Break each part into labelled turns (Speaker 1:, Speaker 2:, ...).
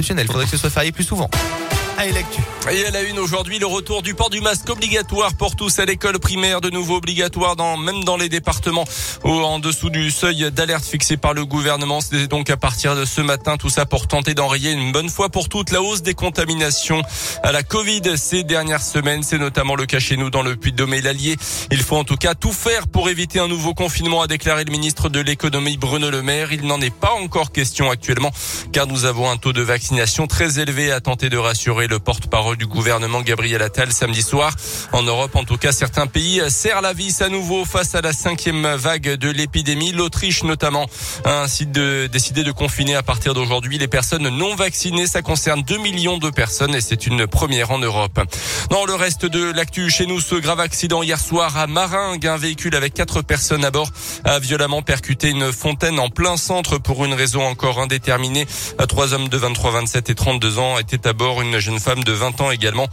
Speaker 1: Il faudrait que ce soit férié plus souvent.
Speaker 2: Et à la une aujourd'hui, le retour du port du masque obligatoire pour tous à l'école primaire, de nouveau obligatoire dans, même dans les départements en dessous du seuil d'alerte fixé par le gouvernement. C'est donc à partir de ce matin, tout ça pour tenter d'enrayer une bonne fois pour toutes la hausse des contaminations à la Covid ces dernières semaines. C'est notamment le cas chez nous dans le Puy-de-Dôme et l'Allier. Il faut en tout cas tout faire pour éviter un nouveau confinement, a déclaré le ministre de l'économie Bruno Le Maire. Il n'en est pas encore question actuellement car nous avons un taux de vaccination très élevé à tenter de rassurer le porte-parole du gouvernement Gabriel Attal samedi soir. En Europe, en tout cas, certains pays serrent la vis à nouveau face à la cinquième vague de l'épidémie. L'Autriche notamment a décidé de confiner à partir d'aujourd'hui les personnes non vaccinées. Ça concerne 2 millions de personnes et c'est une première en Europe. Dans le reste de l'actu chez nous, ce grave accident hier soir à Maringue, un véhicule avec quatre personnes à bord a violemment percuté une fontaine en plein centre pour une raison encore indéterminée. Trois hommes de 23, 27 et 32 ans étaient à bord. Une jeune femme de 20 ans également.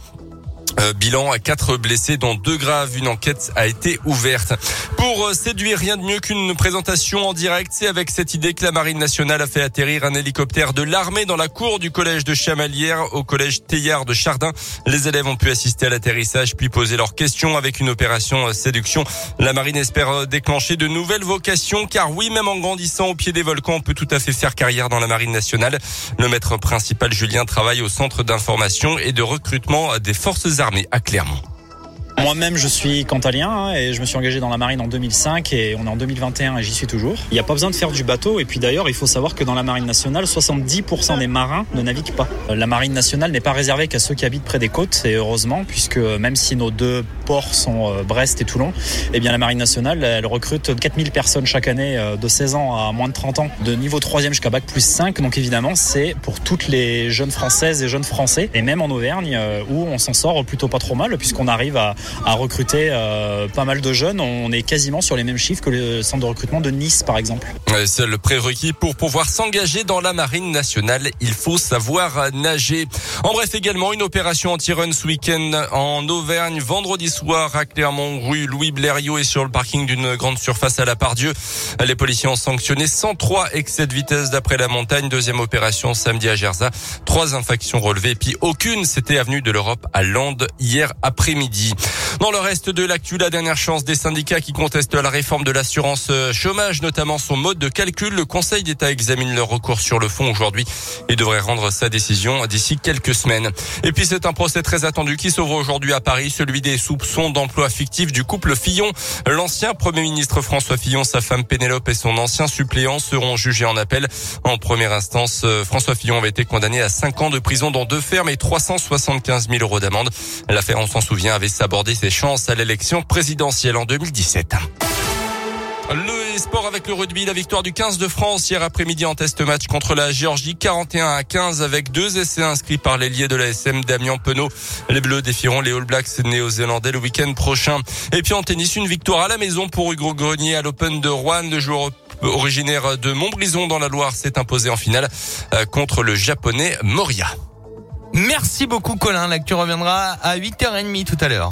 Speaker 2: Euh, bilan à quatre blessés, dont deux graves. Une enquête a été ouverte. Pour euh, séduire, rien de mieux qu'une présentation en direct. C'est avec cette idée que la Marine nationale a fait atterrir un hélicoptère de l'armée dans la cour du collège de Chamalières au collège Théillard de Chardin. Les élèves ont pu assister à l'atterrissage puis poser leurs questions avec une opération euh, séduction. La Marine espère déclencher de nouvelles vocations car oui, même en grandissant au pied des volcans, on peut tout à fait faire carrière dans la Marine nationale. Le maître principal Julien travaille au centre d'information et de recrutement des forces armées à Clermont.
Speaker 3: Moi-même, je suis cantalien hein, et je me suis engagé dans la marine en 2005 et on est en 2021 et j'y suis toujours. Il n'y a pas besoin de faire du bateau et puis d'ailleurs, il faut savoir que dans la marine nationale, 70% des marins ne naviguent pas. La marine nationale n'est pas réservée qu'à ceux qui habitent près des côtes et heureusement, puisque même si nos deux ports sont euh, Brest et Toulon, eh bien la marine nationale, elle recrute 4000 personnes chaque année euh, de 16 ans à moins de 30 ans, de niveau 3e jusqu'à bac plus 5. Donc évidemment, c'est pour toutes les jeunes françaises et jeunes français et même en Auvergne euh, où on s'en sort plutôt pas trop mal puisqu'on arrive à à recruter euh, pas mal de jeunes. On est quasiment sur les mêmes chiffres que le centre de recrutement de Nice, par exemple.
Speaker 2: C'est le prérequis pour pouvoir s'engager dans la marine nationale. Il faut savoir nager. En bref, également une opération anti-run ce week-end en Auvergne, vendredi soir à Clermont, rue Louis Blériot et sur le parking d'une grande surface à la Pardieu. Les policiers ont sanctionné 103 excès de vitesse d'après la montagne. Deuxième opération samedi à Gerza. Trois infractions relevées, puis aucune. C'était avenue de l'Europe à Lande hier après-midi. Dans le reste de l'actu, la dernière chance des syndicats qui contestent la réforme de l'assurance euh, chômage, notamment son mode de calcul. Le Conseil d'État examine leur recours sur le fond aujourd'hui et devrait rendre sa décision d'ici quelques semaines. Et puis c'est un procès très attendu qui s'ouvre aujourd'hui à Paris, celui des soupçons d'emploi fictif du couple Fillon. L'ancien Premier ministre François Fillon, sa femme Pénélope et son ancien suppléant seront jugés en appel. En première instance, euh, François Fillon avait été condamné à 5 ans de prison dans deux fermes et 375 000 euros d'amende. L'affaire, on s'en souvient, avait sabordé ses chances à l'élection présidentielle en 2017. Le sport avec le rugby, la victoire du 15 de France hier après-midi en test match contre la Géorgie, 41 à 15 avec deux essais inscrits par l'ailier de la SM Damien Penaud. Les Bleus défieront les All Blacks néo-zélandais le week-end prochain. Et puis en tennis, une victoire à la maison pour Hugo Grenier à l'Open de Rouen. Le joueur originaire de Montbrison dans la Loire s'est imposé en finale euh, contre le japonais Moria.
Speaker 1: Merci beaucoup Colin, l'actu reviendra à 8h30 tout à l'heure.